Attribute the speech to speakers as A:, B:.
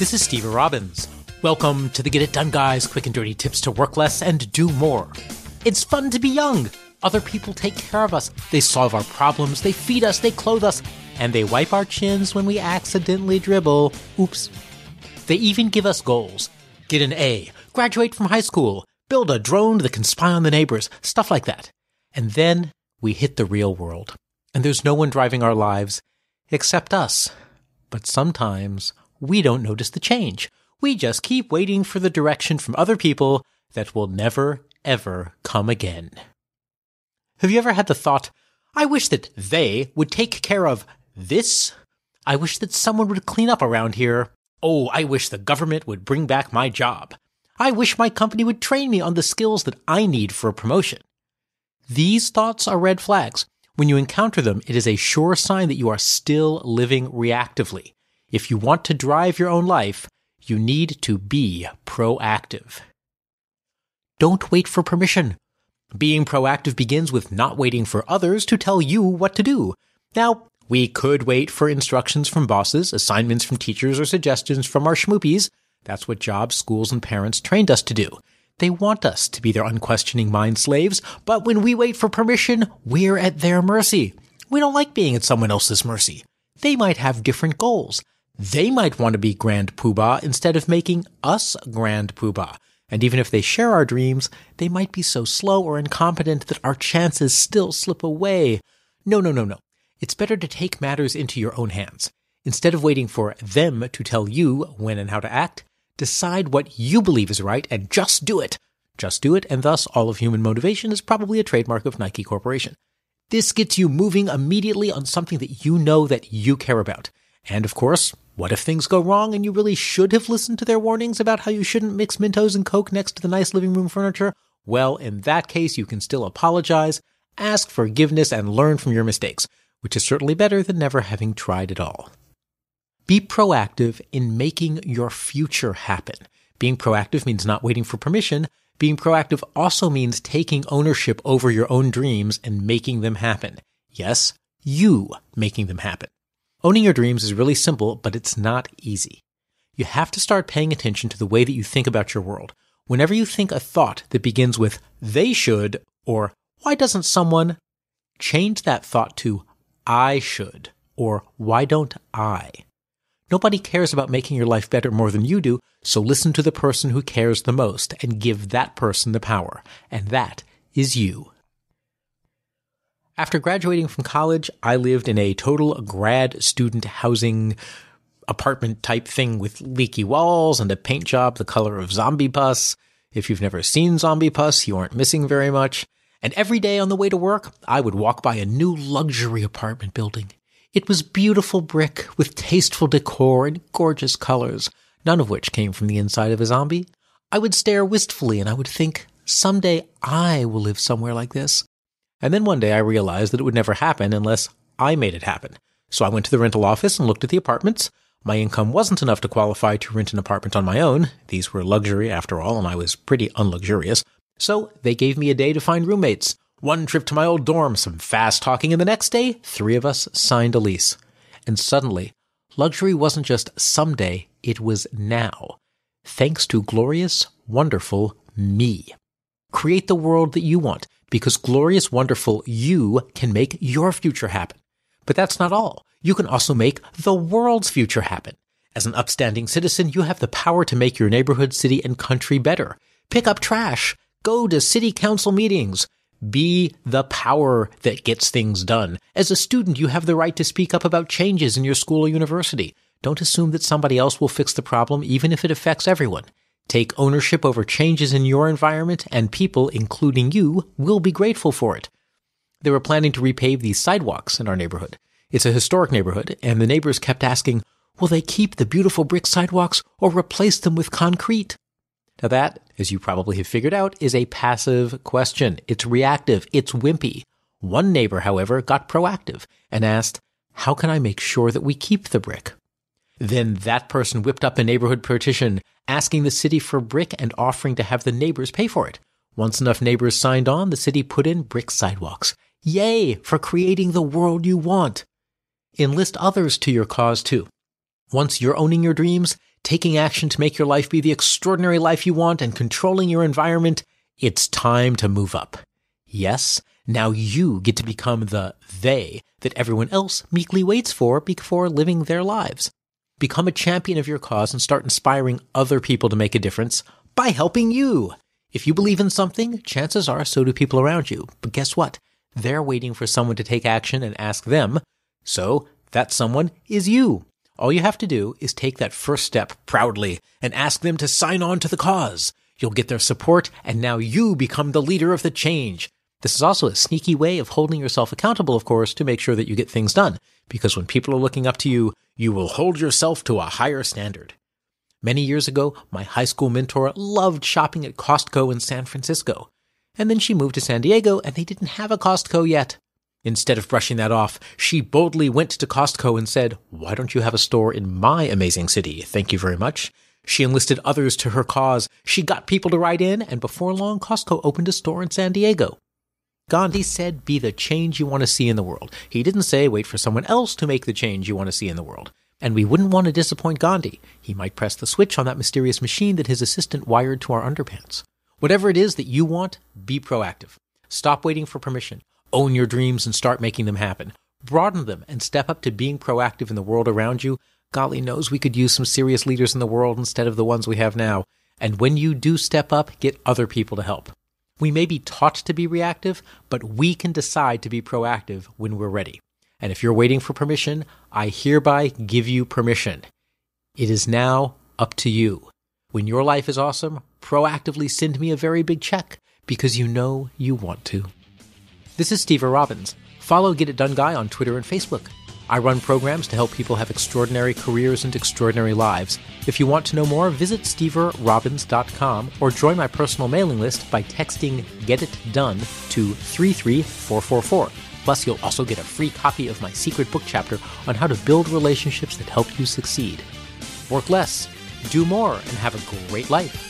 A: This is Stever Robbins. Welcome to the Get It Done Guys quick and dirty tips to work less and do more. It's fun to be young. Other people take care of us. They solve our problems, they feed us, they clothe us, and they wipe our chins when we accidentally dribble. Oops. They even give us goals. Get an A, graduate from high school, build a drone that can spy on the neighbors, stuff like that. And then we hit the real world. And there's no one driving our lives except us. But sometimes we don't notice the change. We just keep waiting for the direction from other people that will never, ever come again. Have you ever had the thought, I wish that they would take care of this? I wish that someone would clean up around here. Oh, I wish the government would bring back my job. I wish my company would train me on the skills that I need for a promotion. These thoughts are red flags. When you encounter them, it is a sure sign that you are still living reactively. If you want to drive your own life, you need to be proactive. Don't wait for permission. Being proactive begins with not waiting for others to tell you what to do. Now, we could wait for instructions from bosses, assignments from teachers, or suggestions from our schmoopies. That's what jobs, schools, and parents trained us to do. They want us to be their unquestioning mind slaves, but when we wait for permission, we're at their mercy. We don't like being at someone else's mercy. They might have different goals. They might want to be Grand Poobah instead of making us Grand Poobah. And even if they share our dreams, they might be so slow or incompetent that our chances still slip away. No, no, no, no. It's better to take matters into your own hands. Instead of waiting for them to tell you when and how to act, decide what you believe is right and just do it. Just do it, and thus all of human motivation is probably a trademark of Nike Corporation. This gets you moving immediately on something that you know that you care about. And of course, what if things go wrong and you really should have listened to their warnings about how you shouldn't mix Mentos and Coke next to the nice living room furniture? Well, in that case, you can still apologize, ask forgiveness, and learn from your mistakes, which is certainly better than never having tried at all. Be proactive in making your future happen. Being proactive means not waiting for permission. Being proactive also means taking ownership over your own dreams and making them happen. Yes, you making them happen. Owning your dreams is really simple, but it's not easy. You have to start paying attention to the way that you think about your world. Whenever you think a thought that begins with, they should, or why doesn't someone, change that thought to, I should, or why don't I? Nobody cares about making your life better more than you do, so listen to the person who cares the most and give that person the power. And that is you. After graduating from college, I lived in a total grad student housing apartment type thing with leaky walls and a paint job the color of zombie pus. If you've never seen zombie pus, you aren't missing very much. And every day on the way to work, I would walk by a new luxury apartment building. It was beautiful brick with tasteful decor and gorgeous colors, none of which came from the inside of a zombie. I would stare wistfully and I would think, someday I will live somewhere like this. And then one day I realized that it would never happen unless I made it happen. So I went to the rental office and looked at the apartments. My income wasn't enough to qualify to rent an apartment on my own. These were luxury after all, and I was pretty unluxurious. So they gave me a day to find roommates. One trip to my old dorm, some fast talking, and the next day, three of us signed a lease. And suddenly, luxury wasn't just someday, it was now. Thanks to glorious, wonderful me. Create the world that you want. Because glorious, wonderful you can make your future happen. But that's not all. You can also make the world's future happen. As an upstanding citizen, you have the power to make your neighborhood, city, and country better. Pick up trash. Go to city council meetings. Be the power that gets things done. As a student, you have the right to speak up about changes in your school or university. Don't assume that somebody else will fix the problem, even if it affects everyone. Take ownership over changes in your environment, and people, including you, will be grateful for it. They were planning to repave these sidewalks in our neighborhood. It's a historic neighborhood, and the neighbors kept asking, will they keep the beautiful brick sidewalks or replace them with concrete? Now that, as you probably have figured out, is a passive question. It's reactive. It's wimpy. One neighbor, however, got proactive and asked, how can I make sure that we keep the brick? Then that person whipped up a neighborhood petition asking the city for brick and offering to have the neighbors pay for it. Once enough neighbors signed on, the city put in brick sidewalks. Yay for creating the world you want. Enlist others to your cause too. Once you're owning your dreams, taking action to make your life be the extraordinary life you want, and controlling your environment, it's time to move up. Yes, now you get to become the they that everyone else meekly waits for before living their lives. Become a champion of your cause and start inspiring other people to make a difference by helping you. If you believe in something, chances are so do people around you. But guess what? They're waiting for someone to take action and ask them. So that someone is you. All you have to do is take that first step proudly and ask them to sign on to the cause. You'll get their support, and now you become the leader of the change. This is also a sneaky way of holding yourself accountable, of course, to make sure that you get things done. Because when people are looking up to you, you will hold yourself to a higher standard. Many years ago, my high school mentor loved shopping at Costco in San Francisco. And then she moved to San Diego, and they didn't have a Costco yet. Instead of brushing that off, she boldly went to Costco and said, Why don't you have a store in my amazing city? Thank you very much. She enlisted others to her cause. She got people to write in, and before long, Costco opened a store in San Diego. Gandhi said, Be the change you want to see in the world. He didn't say, Wait for someone else to make the change you want to see in the world. And we wouldn't want to disappoint Gandhi. He might press the switch on that mysterious machine that his assistant wired to our underpants. Whatever it is that you want, be proactive. Stop waiting for permission. Own your dreams and start making them happen. Broaden them and step up to being proactive in the world around you. Golly knows we could use some serious leaders in the world instead of the ones we have now. And when you do step up, get other people to help. We may be taught to be reactive, but we can decide to be proactive when we're ready. And if you're waiting for permission, I hereby give you permission. It is now up to you. When your life is awesome, proactively send me a very big check because you know you want to. This is Stever Robbins. Follow Get It Done Guy on Twitter and Facebook. I run programs to help people have extraordinary careers and extraordinary lives. If you want to know more, visit steverrobbins.com or join my personal mailing list by texting Get It Done to 33444. Plus, you'll also get a free copy of my secret book chapter on how to build relationships that help you succeed. Work less, do more, and have a great life.